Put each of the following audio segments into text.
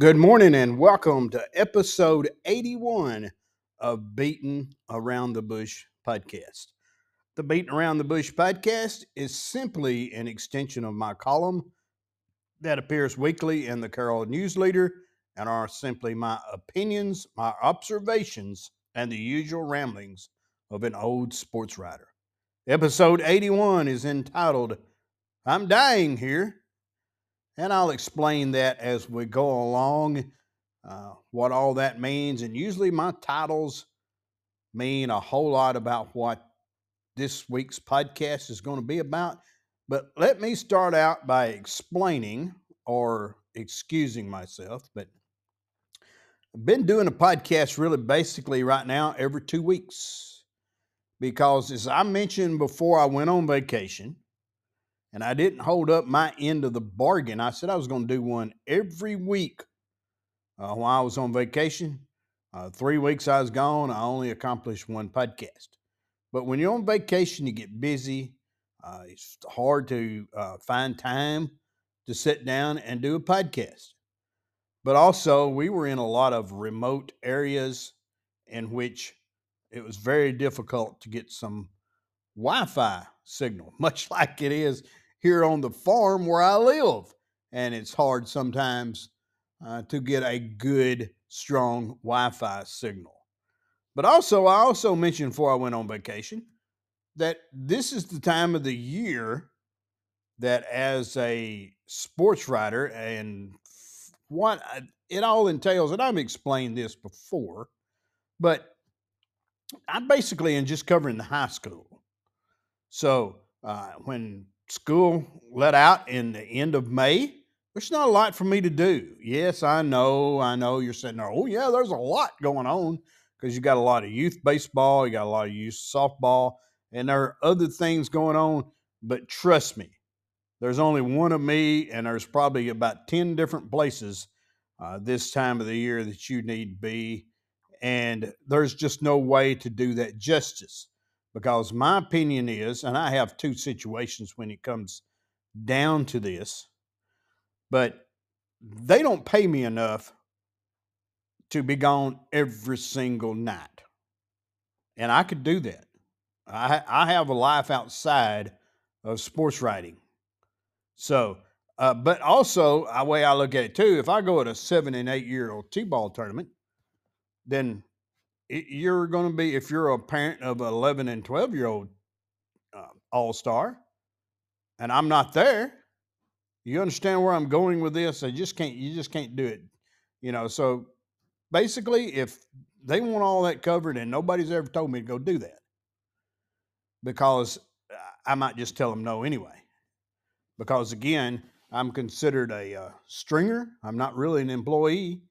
Good morning and welcome to episode 81 of Beating Around the Bush podcast. The Beating Around the Bush podcast is simply an extension of my column that appears weekly in the Carroll News Leader and are simply my opinions, my observations, and the usual ramblings of an old sports writer. Episode 81 is entitled I'm Dying Here and I'll explain that as we go along, uh, what all that means. And usually my titles mean a whole lot about what this week's podcast is going to be about. But let me start out by explaining or excusing myself. But I've been doing a podcast really basically right now every two weeks because, as I mentioned before, I went on vacation and I didn't hold up my end of the bargain. I said I was going to do one every week uh, while I was on vacation. Uh, three weeks I was gone, I only accomplished one podcast. But when you're on vacation, you get busy. Uh, it's hard to uh, find time to sit down and do a podcast. But also, we were in a lot of remote areas in which it was very difficult to get some Wi Fi signal, much like it is here on the farm where I live. And it's hard sometimes uh, to get a good, strong Wi Fi signal. But also, I also mentioned before I went on vacation that this is the time of the year that, as a sports writer, and what it all entails, and I've explained this before, but I'm basically in just covering the high school. So uh, when school let out in the end of May, there's not a lot for me to do. Yes, I know, I know you're sitting there, oh, yeah, there's a lot going on because you got a lot of youth baseball, you got a lot of youth softball, and there are other things going on. But trust me, there's only one of me, and there's probably about 10 different places uh, this time of the year that you need to be. And there's just no way to do that justice because my opinion is, and I have two situations when it comes down to this, but they don't pay me enough to be gone every single night. And I could do that. I, I have a life outside of sports writing. So, uh, but also, the way I look at it too, if I go at a seven and eight year old T ball tournament, then you're going to be if you're a parent of an 11 and 12 year old uh, all star and i'm not there you understand where i'm going with this? I just can't you just can't do it you know so basically if they want all that covered and nobody's ever told me to go do that because i might just tell them no anyway because again i'm considered a uh, stringer i'm not really an employee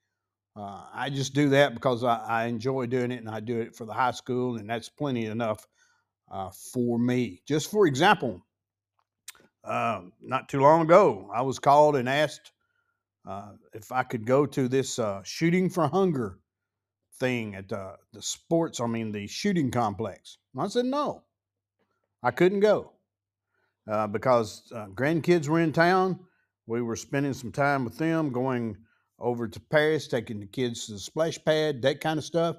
uh, I just do that because I, I, enjoy doing it and I do it for the high school, and that's plenty enough uh, for me. Just for example, uh, not too long ago, I was called and asked uh, if I could go to this uh, shooting for hunger thing at the sports, I mean, the shooting complex. And I said no, I couldn't go uh, because grandkids were in town. We were spending some time with them, going over to Paris, taking the kids to the splash pad, that kind of stuff.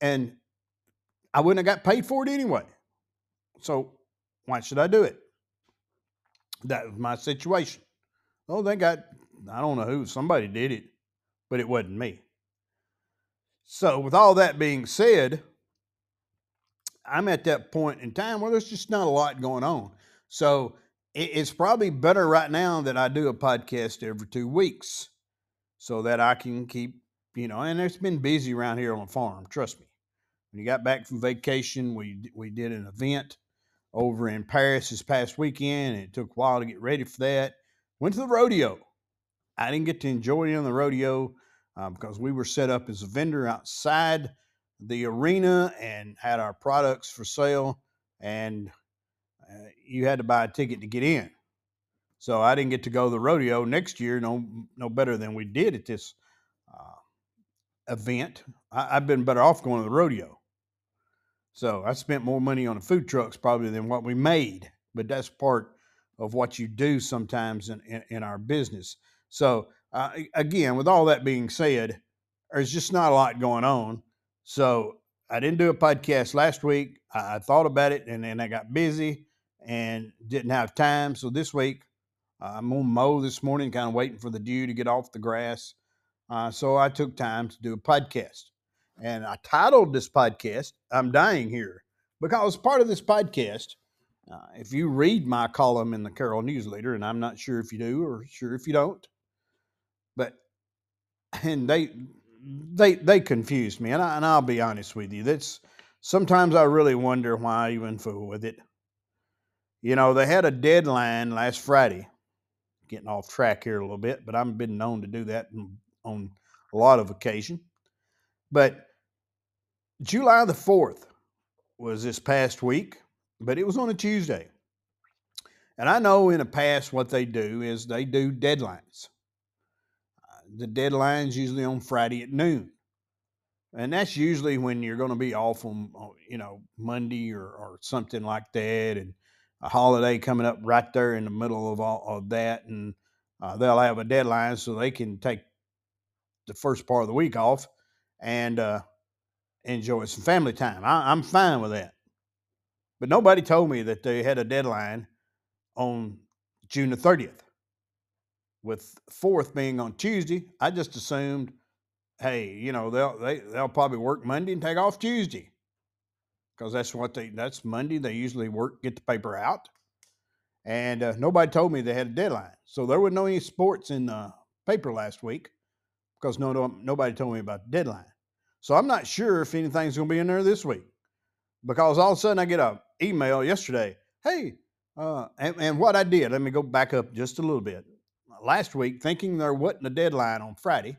And I wouldn't have got paid for it anyway. So why should I do it? That was my situation. Oh, they got, I don't know who, somebody did it, but it wasn't me. So, with all that being said, I'm at that point in time where there's just not a lot going on. So, it's probably better right now that I do a podcast every two weeks so that I can keep, you know, and it's been busy around here on the farm, trust me. When you got back from vacation, we we did an event over in Paris this past weekend, and it took a while to get ready for that. Went to the rodeo. I didn't get to enjoy it on the rodeo uh, because we were set up as a vendor outside the arena and had our products for sale, and uh, you had to buy a ticket to get in. So I didn't get to go to the rodeo next year, no, no better than we did at this uh, event. I, have been better off going to the rodeo. So I spent more money on the food trucks probably than what we made, but that's part of what you do sometimes in, in, in our business. So uh, again, with all that being said, there's just not a lot going on. So I didn't do a podcast last week. I, I thought about it and then I got busy and didn't have time. So this week, uh, I'm to mow this morning, kind of waiting for the dew to get off the grass. Uh, so I took time to do a podcast. And I titled this podcast, I'm Dying Here, because part of this podcast, uh, if you read my column in the Carroll News Leader, and I'm not sure if you do or sure if you don't, but and they they they confused me, and, I, and I'll be honest with you. That's sometimes I really wonder why I even fool with it. You know, they had a deadline last Friday. Getting off track here a little bit, but I've been known to do that on a lot of occasion. But July the 4th was this past week, but it was on a Tuesday. And I know in the past what they do is they do deadlines. Uh, the deadline's usually on Friday at noon. And that's usually when you're going to be off on, you know, Monday or, or something like that. And a holiday coming up right there in the middle of all of that. And uh, they'll have a deadline so they can take the first part of the week off and uh, enjoy some family time. I, I'm fine with that. But nobody told me that they had a deadline on June the 30th. With fourth being on Tuesday, I just assumed, hey, you know, they'll they, they'll probably work Monday and take off Tuesday. Because that's what they that's Monday. They usually work, get the paper out. And uh, nobody told me they had a deadline. So there were no any sports in the paper last week because no, no nobody told me about the deadline. So I'm not sure if anything's going to be in there this week because all of a sudden I get a email yesterday. Hey, uh, and, and what I did, let me go back up just a little bit. Last week, thinking there wasn't a deadline on Friday,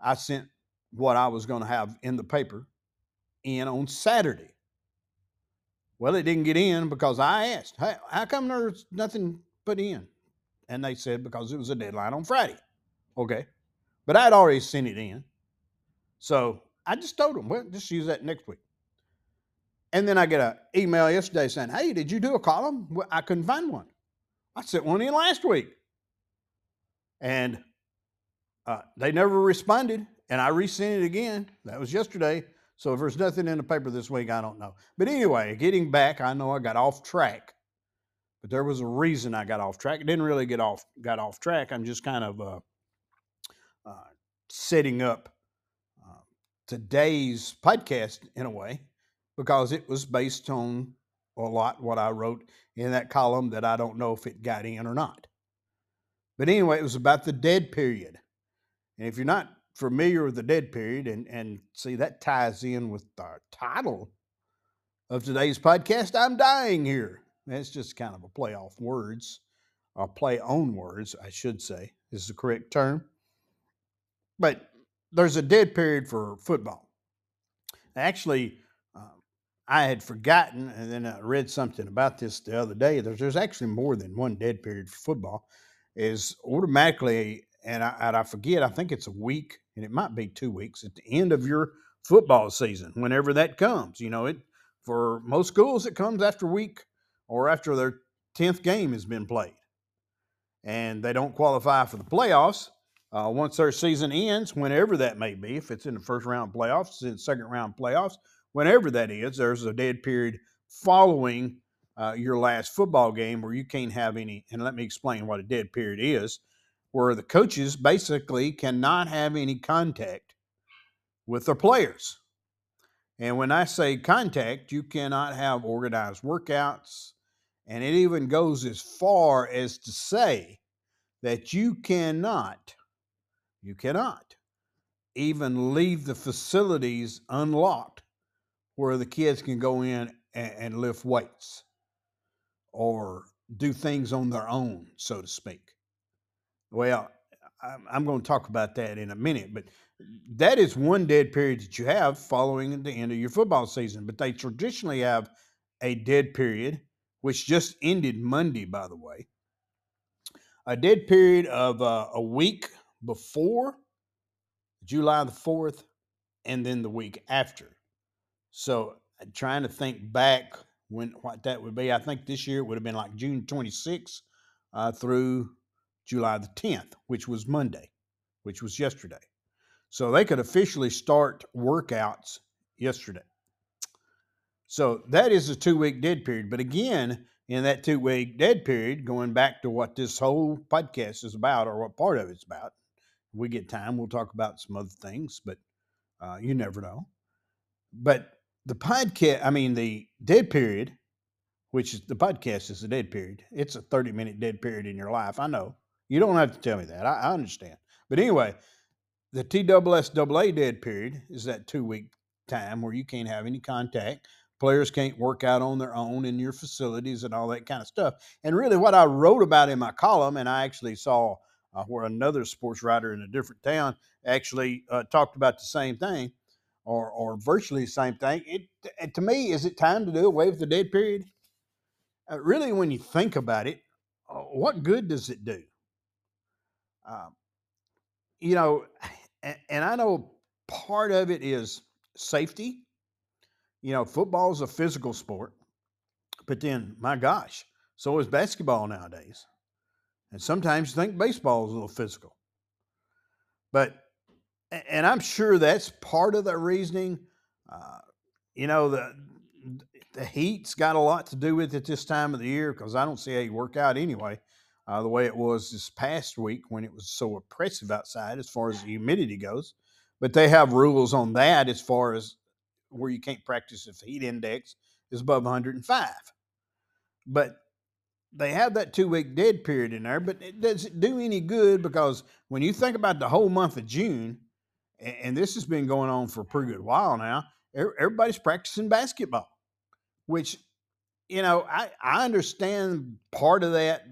I sent what I was going to have in the paper in on Saturday. Well, it didn't get in because I asked, hey, how come there's nothing put in? And they said because it was a deadline on Friday. Okay. But I'd already sent it in. So I just told them, well, just use that next week. And then I get an email yesterday saying, hey, did you do a column? Well, I couldn't find one. I sent one in last week. And uh, they never responded. And I resent it again. That was yesterday. So if there's nothing in the paper this week, I don't know. But anyway, getting back, I know I got off track, but there was a reason I got off track. I didn't really get off got off track. I'm just kind of uh, uh, setting up uh, today's podcast in a way because it was based on a lot what I wrote in that column that I don't know if it got in or not. But anyway, it was about the dead period. And if you're not familiar with the dead period, and, and see, that ties in with our title of today's podcast, I'm Dying Here. That's just kind of a play off words, or play on words, I should say, is the correct term. But there's a dead period for football. Actually, um, I had forgotten, and then I read something about this the other day. There's, there's actually more than one dead period for football. Is automatically, and I, and I forget, I think it's a week, and it might be two weeks at the end of your football season, whenever that comes. You know, it for most schools, it comes after week or after their 10th game has been played. And they don't qualify for the playoffs uh, once their season ends, whenever that may be, if it's in the first round playoffs, in second round playoffs, whenever that is, there's a dead period following uh, your last football game where you can't have any. And let me explain what a dead period is, where the coaches basically cannot have any contact with their players. And when I say contact, you cannot have organized workouts. And it even goes as far as to say that you cannot you cannot even leave the facilities unlocked where the kids can go in and, and lift weights or do things on their own, so to speak. Well, I'm going to talk about that in a minute, but that is one dead period that you have following the end of your football season. But they traditionally have a dead period, which just ended Monday, by the way. A dead period of uh, a week before July the 4th and then the week after. So trying to think back when what that would be. I think this year it would have been like June 26th uh, through July the 10th, which was Monday. which was yesterday. So they could officially start workouts yesterday. So that is a two week dead period. But again, in that two week dead period, going back to what this whole podcast is about or what part of it's about, we get time, we'll talk about some other things, but uh, you never know. But the podcast, I mean, the dead period, which is the podcast is a dead period. It's a 30 minute dead period in your life. I know. You don't have to tell me that. I, I understand. But anyway, the TSSAA dead period is that two week time where you can't have any contact. Players can't work out on their own in your facilities and all that kind of stuff. And really, what I wrote about in my column, and I actually saw uh, where another sports writer in a different town actually uh, talked about the same thing, or or virtually the same thing. It to me, is it time to do away with the dead period? Uh, really, when you think about it, uh, what good does it do? Um, you know, and, and I know part of it is safety. You know, football is a physical sport, but then, my gosh, so is basketball nowadays. And sometimes you think baseball is a little physical. But, and I'm sure that's part of the reasoning. Uh, you know, the, the heat's got a lot to do with it this time of the year because I don't see how you work out anyway uh, the way it was this past week when it was so oppressive outside as far as the humidity goes. But they have rules on that as far as where you can't practice if the heat index is above 105. But they have that two week dead period in there, but it doesn't do any good because when you think about the whole month of June, and this has been going on for a pretty good while now, everybody's practicing basketball, which, you know, I, I understand part of that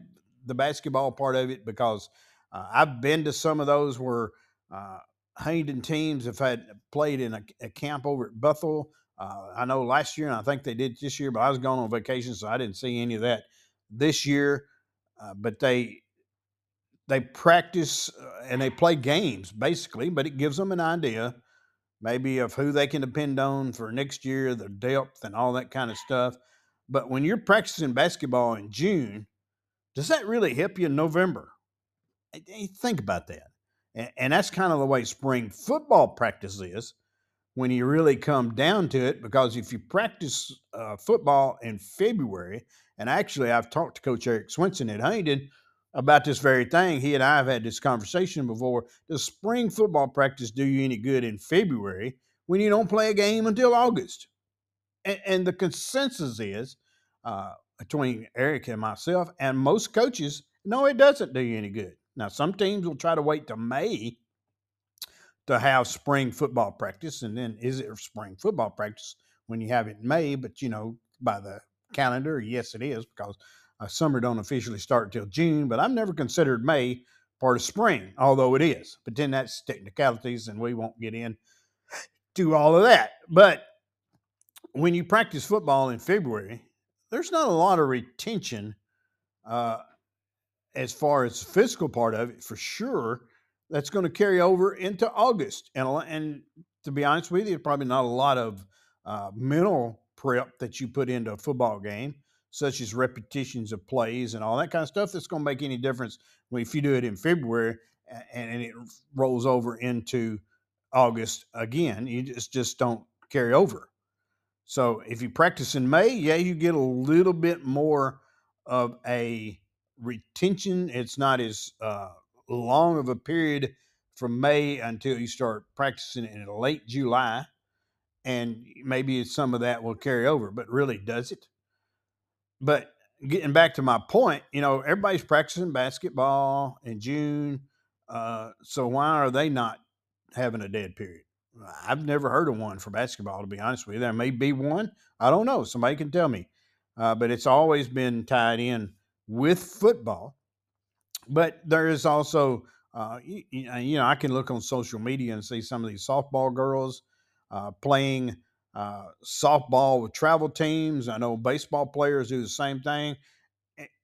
the basketball part of it because uh, I've been to some of those where uh, Huntington teams have had played in a, a camp over at Bethel. Uh, I know last year, and I think they did this year, but I was gone on vacation, so I didn't see any of that this year. Uh, but they they practice uh, and they play games basically, but it gives them an idea maybe of who they can depend on for next year, the depth and all that kind of stuff. But when you're practicing basketball in June, does that really help you in November? Think about that. And that's kind of the way spring football practice is when you really come down to it. Because if you practice uh, football in February, and actually, I've talked to Coach Eric Swinson at Huntington about this very thing. He and I have had this conversation before. Does spring football practice do you any good in February when you don't play a game until August? And, and the consensus is uh, between Eric and myself and most coaches, no, it doesn't do you any good. Now, some teams will try to wait to May to have spring football practice, and then is it spring football practice when you have it in May? But you know, by the calendar, yes, it is because uh, summer don't officially start until June. But I've never considered May part of spring, although it is. But then that's technicalities, and we won't get in to all of that. But when you practice football in February, there's not a lot of retention uh, as far as the physical part of it for sure. That's going to carry over into August, and and to be honest with you, probably not a lot of uh, mental prep that you put into a football game, such as repetitions of plays and all that kind of stuff. That's going to make any difference if you do it in February and, and it rolls over into August again. You just just don't carry over. So if you practice in May, yeah, you get a little bit more of a retention. It's not as uh, long of a period from May until you start practicing in late July. And maybe some of that will carry over, but really, does it? But getting back to my point, you know, everybody's practicing basketball in June. Uh, so why are they not having a dead period? I've never heard of one for basketball, to be honest with you. There may be one. I don't know. Somebody can tell me. Uh, but it's always been tied in with football. But there is also, uh, you, you, know, I can look on social media and see some of these softball girls uh, playing uh, softball with travel teams. I know baseball players do the same thing.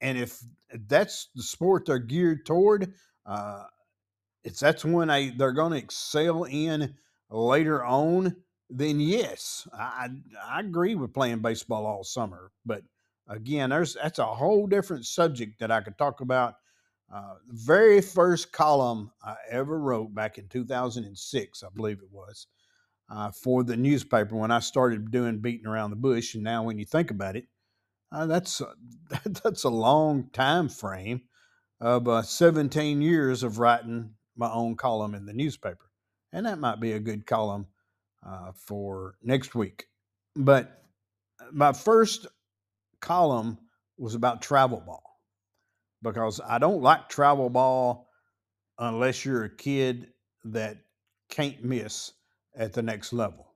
And if that's the sport they're geared toward, uh, it's that's when they, they're going to excel in later on, then yes, I I agree with playing baseball all summer. But again, there's that's a whole different subject that I could talk about Uh, the very first column I ever wrote back in 2006, I believe it was, uh, for the newspaper when I started doing beating around the bush. And now, when you think about it, uh, that's that's a long time frame of uh, 17 years of writing my own column in the newspaper, and that might be a good column uh, for next week. But uh, my first column was about travel ball because I don't like travel ball unless you're a kid that can't miss at the next level.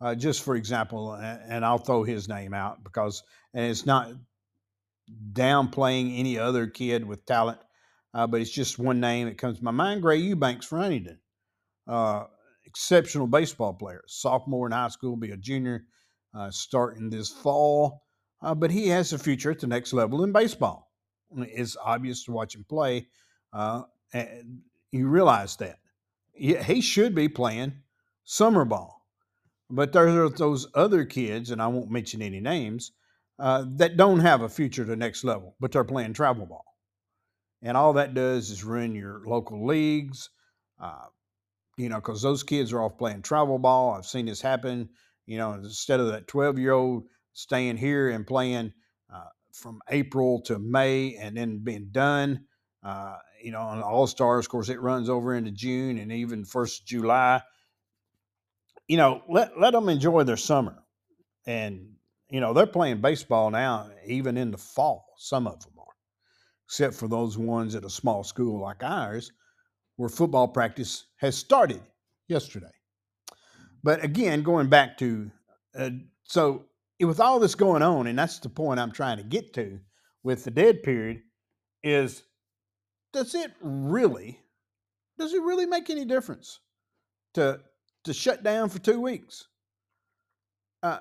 Uh, just for example, and I'll throw his name out because, and it's not downplaying any other kid with talent, uh, but it's just one name that comes to my mind Gray Eubanks from Huntington. Uh, exceptional baseball player, sophomore in high school, be a junior uh, starting this fall, uh, but he has a future at the next level in baseball. It's obvious to watch him play. Uh, and you realize that. He should be playing summer ball. But there are those other kids, and I won't mention any names, uh, that don't have a future to the next level, but they're playing travel ball. And all that does is ruin your local leagues, uh, you know, because those kids are off playing travel ball. I've seen this happen, you know, instead of that 12 year old staying here and playing uh, from April to May and then being done. Uh, you know, on All Stars, of course, it runs over into June and even first July. You know, let let them enjoy their summer, and you know they're playing baseball now, even in the fall. Some of them are, except for those ones at a small school like ours, where football practice has started yesterday. But again, going back to uh, so with all this going on, and that's the point I'm trying to get to with the dead period, is does it really does it really make any difference to to shut down for two weeks? Uh,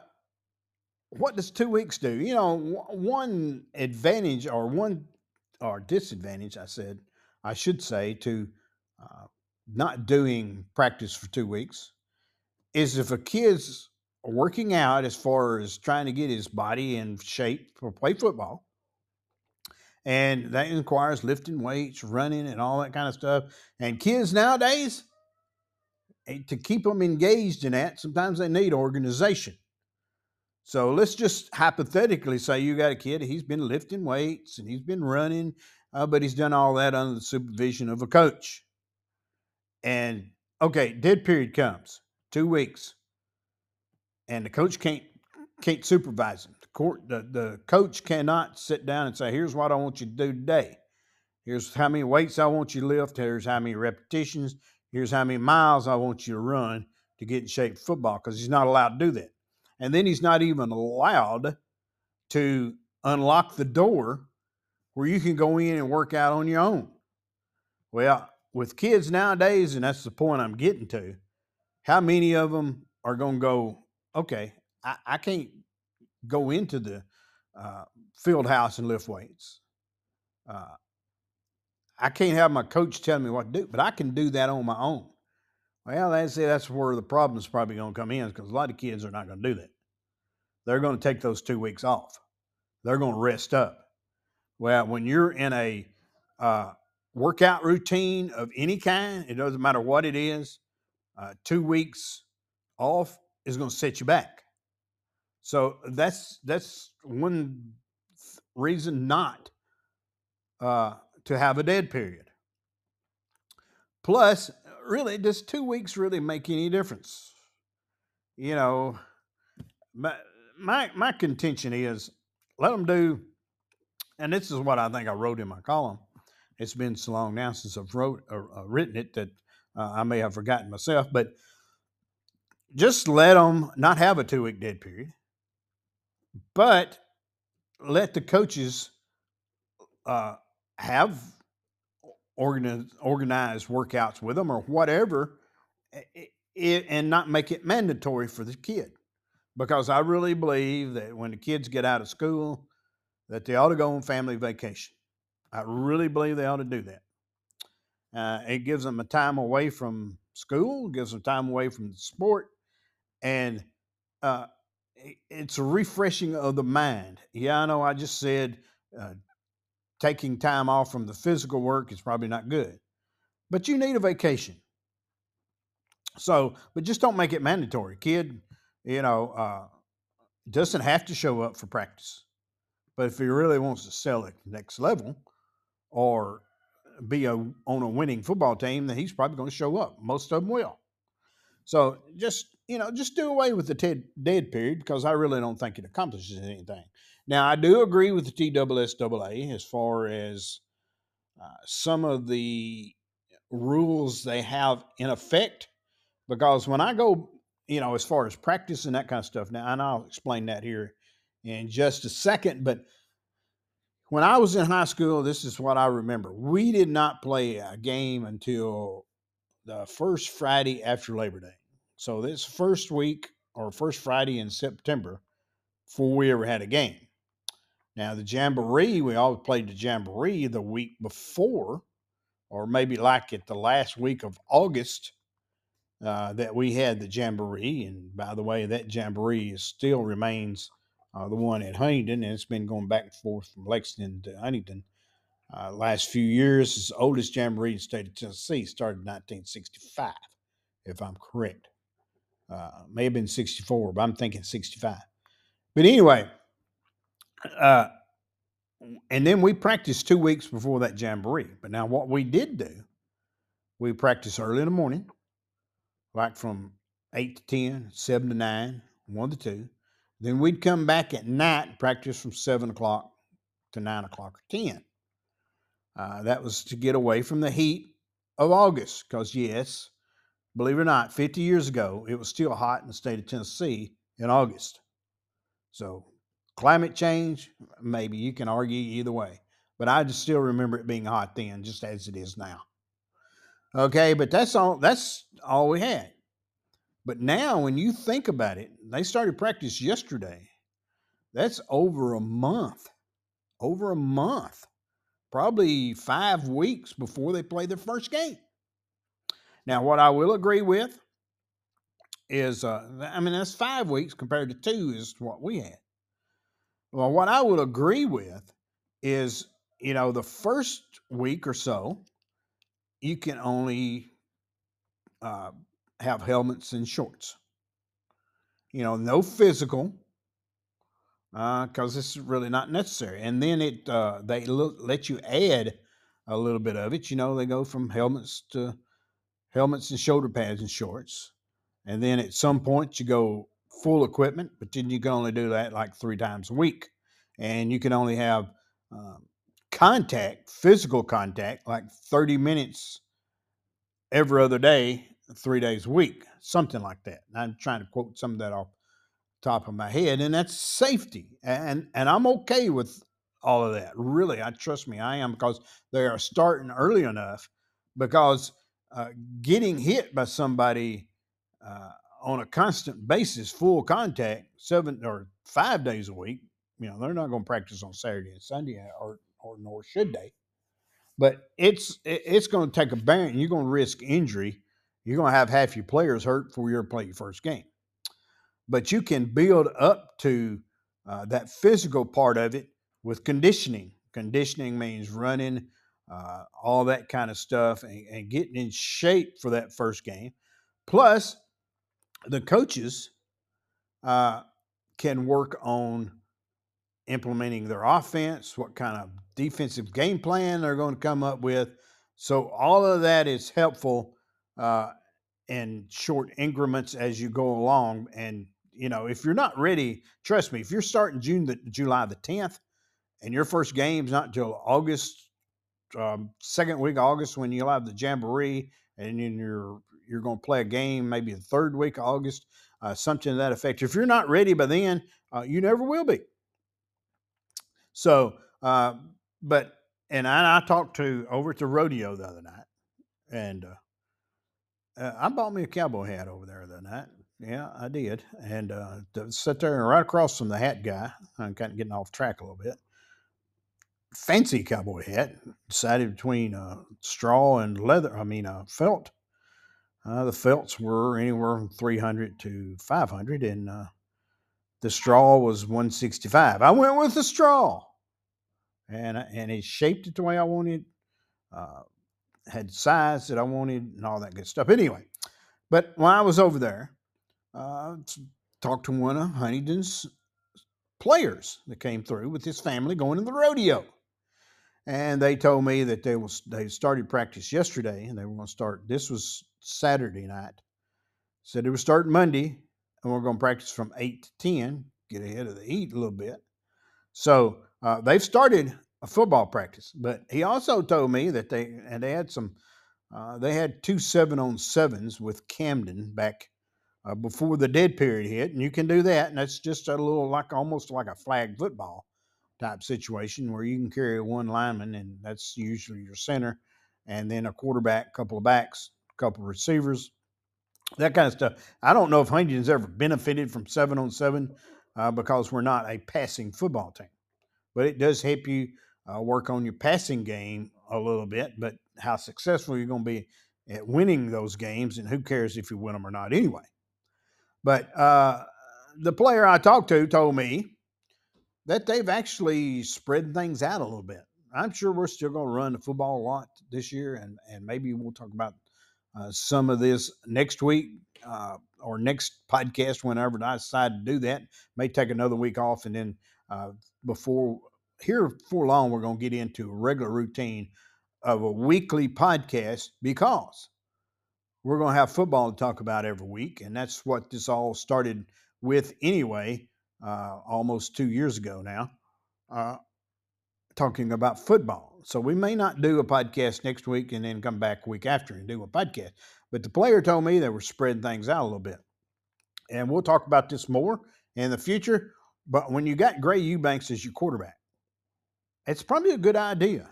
what does two weeks do? You know, one advantage or one or disadvantage, I said, I should say, to uh, not doing practice for two weeks is if a kid's working out as far as trying to get his body in shape for play football. And that requires lifting weights, running, and all that kind of stuff. And kids nowadays, eh, to keep them engaged in that, sometimes they need organization. So let's just hypothetically say you got a kid, he's been lifting weights and he's been running, uh, but he's done all that under the supervision of a coach. And okay, dead period comes, two weeks and the coach can't can't supervise him. The court, the, the coach cannot sit down and say, "Here's what I want you to do today. Here's how many weights I want you to lift. Here's how many repetitions. Here's how many miles I want you to run to get in shape for football." Because he's not allowed to do that, and then he's not even allowed to unlock the door where you can go in and work out on your own. Well, with kids nowadays, and that's the point I'm getting to, how many of them are going to go okay, I, I can't go into the uh, field house and lift weights. Uh, I can't have my coach tell me what to do, but I can do that on my own. Well, that's that's where the problem is probably going to come in because a lot of kids are not going to do that. They're going to take those two weeks off. They're going to rest up. Well, when you're in a uh, workout routine of any kind, it doesn't matter what it is, uh, two weeks off is going to set you back. So that's that's one reason not uh, to have a dead period. Plus, really, does two weeks really make any difference? You know, my my my contention is let them do, and this is what I think I wrote in my column. It's been so long now since I've wrote uh, written it that uh, I may have forgotten myself, but just let them not have a two week dead period, but let the coaches uh, have organized, organized workouts with them or whatever, it, and not make it mandatory for the kid. Because I really believe that when the kids get out of school, that they ought to go on family vacation. I really believe they ought to do that. Uh, it gives them a time away from school, gives them time away from the sport, and uh, it's a refreshing of the mind. Yeah, I know. I just said uh, taking time off from the physical work is probably not good. But you need a vacation. So, but just don't make it mandatory. Kid, you know, uh, doesn't have to show up for practice. But if he really wants to sell at next level or be a, on a winning football team, then he's probably going to show up. Most of them will. So just you know, just do away with the TED, dead period because I really don't think it accomplishes anything. Now, I do agree with the TSSAA as far as uh, some of the rules they have in effect because when I go, you know, as far as practice and that kind of stuff, now, and I'll explain that here in just a second, but when I was in high school, this is what I remember. We did not play a game until the first Friday after Labor Day. So this first week or first Friday in September before we ever had a game. Now the jamboree, we always played the jamboree the week before, or maybe like at the last week of August uh, that we had the jamboree. And by the way, that jamboree is, still remains uh, the one at Huntington, and it's been going back and forth from Lexington to Huntington. Uh, last few years, it's the oldest jamboree in the state of Tennessee, started in 1965, if I'm correct. Uh, may have been 64, but I'm thinking 65. But anyway, uh, and then we practiced two weeks before that jamboree. But now, what we did do, we practiced early in the morning, like from 8 to 10, 7 to 9, 1 to 2. Then we'd come back at night and practice from 7 o'clock to 9 o'clock or 10. Uh, that was to get away from the heat of August, because yes, believe it or not, 50 years ago, it was still hot in the state of Tennessee in August. So, climate change, maybe you can argue either way, but I just still remember it being hot then, just as it is now. Okay, but that's all. That's all we had. But now, when you think about it, they started practice yesterday. That's over a month. Over a month. Probably five weeks before they play their first game. Now, what I will agree with is, uh, I mean, that's five weeks compared to two is what we had. Well, what I will agree with is, you know, the first week or so, you can only uh, have helmets and shorts. You know, no physical, because uh, is really not necessary. And then it uh, they let you add a little bit of it. You know, they go from helmets to helmets and shoulder pads and shorts. And then at some point you go full equipment, but then you can only do that like three times a week. And you can only have um, contact, physical contact, like 30 minutes every other day, three days a week, something like that. And I'm trying to quote some of that off top of my head, and that's safety. And and I'm okay with all of that. Really, I trust me, I am because they are starting early enough because uh, getting hit by somebody uh, on a constant basis, full contact, seven or five days a week, you know, they're not going to practice on Saturday and Sunday, uh, or or nor should they. But it's it's going to take a bearing. You're going to risk injury. You're going to have half your players hurt before you play your first game. But you can build up to uh, that physical part of it with conditioning. Conditioning means running, uh, all that kind of stuff, and, and getting in shape for that first game. Plus, the coaches uh, can work on implementing their offense, what kind of defensive game plan they're going to come up with. So, all of that is helpful uh, in short increments as you go along. And, you know, if you're not ready, trust me, if you're starting June the, July the 10th and your first game's not until August um, second week of August when you'll have the jamboree, and then you're you're going to play a game maybe the third week of August, uh, something to that effect. If you're not ready by then, uh, you never will be. So, uh, but and I, I, talked to over at the rodeo the other night, and uh, I bought me a cowboy hat over there the night. Yeah, I did, and uh, to sit there and right across from the hat guy. I'm kind of getting off track a little bit fancy cowboy hat. Decided between uh, straw and leather. I mean, uh, felt. Uh, the felts were anywhere from 300 to 500, and uh, the straw was 165. I went with the straw. and and it shaped it the way I wanted. Uh, had size that I wanted and all that good stuff. Anyway, but when I was over there, uh, talked to one of Huntington's players that came through with his family going to the rodeo. And they told me that they was they started practice yesterday and they were going to start. This was Saturday night. Said it was starting Monday and we're going to practice from eight to ten. Get ahead of the heat a little bit. So uh, they've started a football practice, but he also told me that they and they had some. Uh, they had two seven on sevens with Camden back uh, before the dead period hit, and you can do that, and that's just a little like almost like a flag football type situation where you can carry one lineman, and that's usually your center, and then a quarterback, couple of backs, couple of receivers, that kind of stuff. I don't know if Huntington's ever benefited from seven on seven uh, because we're not a passing football team, but it does help you uh, work on your passing game a little bit. But how successful you're going to be at winning those games, and who cares if you win them or not anyway. But uh, the player I talked to told me that they've actually spread things out a little bit. I'm sure we're still going to run the football a lot this year, and, and maybe we'll talk about uh, some of this next week uh, or next podcast whenever I decide to do that. May take another week off, and then uh, before here for long, we're going to get into a regular routine of a weekly podcast because we're going to have football to talk about every week, and that's what this all started with anyway, uh, almost two years ago now, uh, talking about football. So we may not do a podcast next week and then come back week after and do a podcast. But the player told me they were spreading things out a little bit, and we'll talk about this more in the future. But when you got Gray Eubanks as your quarterback, it's probably a good idea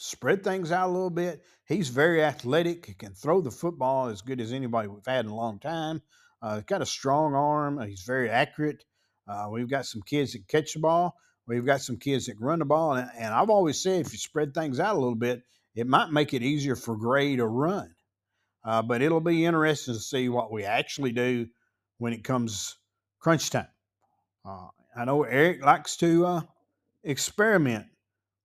spread things out a little bit. He's very athletic. He can throw the football as good as anybody we've had in a long time. Uh, he's got a strong arm. He's very accurate. Uh, we've got some kids that catch the ball. We've got some kids that run the ball. And, and I've always said if you spread things out a little bit, it might make it easier for Gray to run. Uh, but it'll be interesting to see what we actually do when it comes crunch time. Uh, I know Eric likes to uh, experiment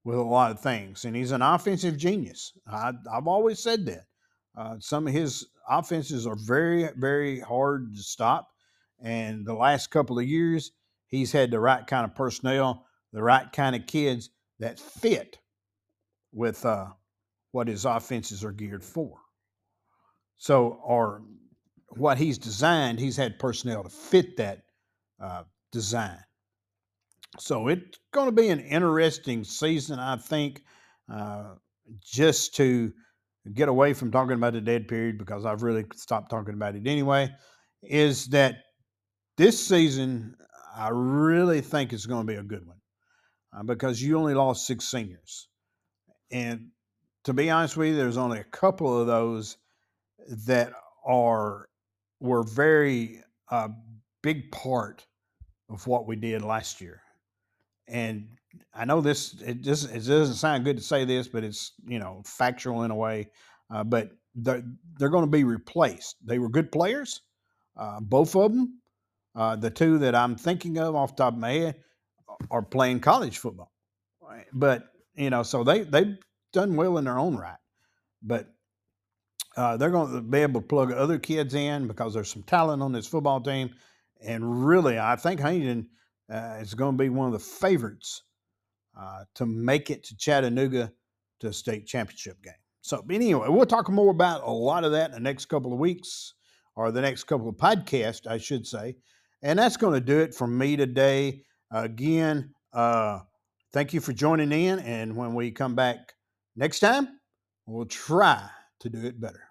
with a lot of things, and he's an offensive genius. I, have always said that. Uh, some of his offenses are very, very hard to stop, and the last couple of years, he's had the right kind of personnel, the right kind of kids that fit with uh, what his offenses are geared for. So, or what he's designed, he's had personnel to fit that uh, design. So it's going to be an interesting season, I think, uh, just to get away from talking about the dead period because I've really stopped talking about it anyway. Is that this season, I really think it's going to be a good one uh, because you only lost six seniors. And to be honest with you, there's only a couple of those that are were very uh, big part of what we did last year and I know this it just it doesn't sound good to say this, but it's you know factual in a way. Uh, but they're they're going to be replaced. They were good players, uh, both of them. Uh, the two that I'm thinking of off the top of my head are playing college football, but you know, so they they've done well in their own right. But uh, they're going to be able to plug other kids in because there's some talent on this football team, and really, I think Huntington uh, is going to be one of the favorites uh, to make it to Chattanooga to state championship game. So, anyway, we'll talk more about a lot of that in the next couple of weeks or the next couple of podcasts, I should say. And that's going to do it for me today. Again, uh, thank you for joining in. And when we come back next time, we'll try to do it better.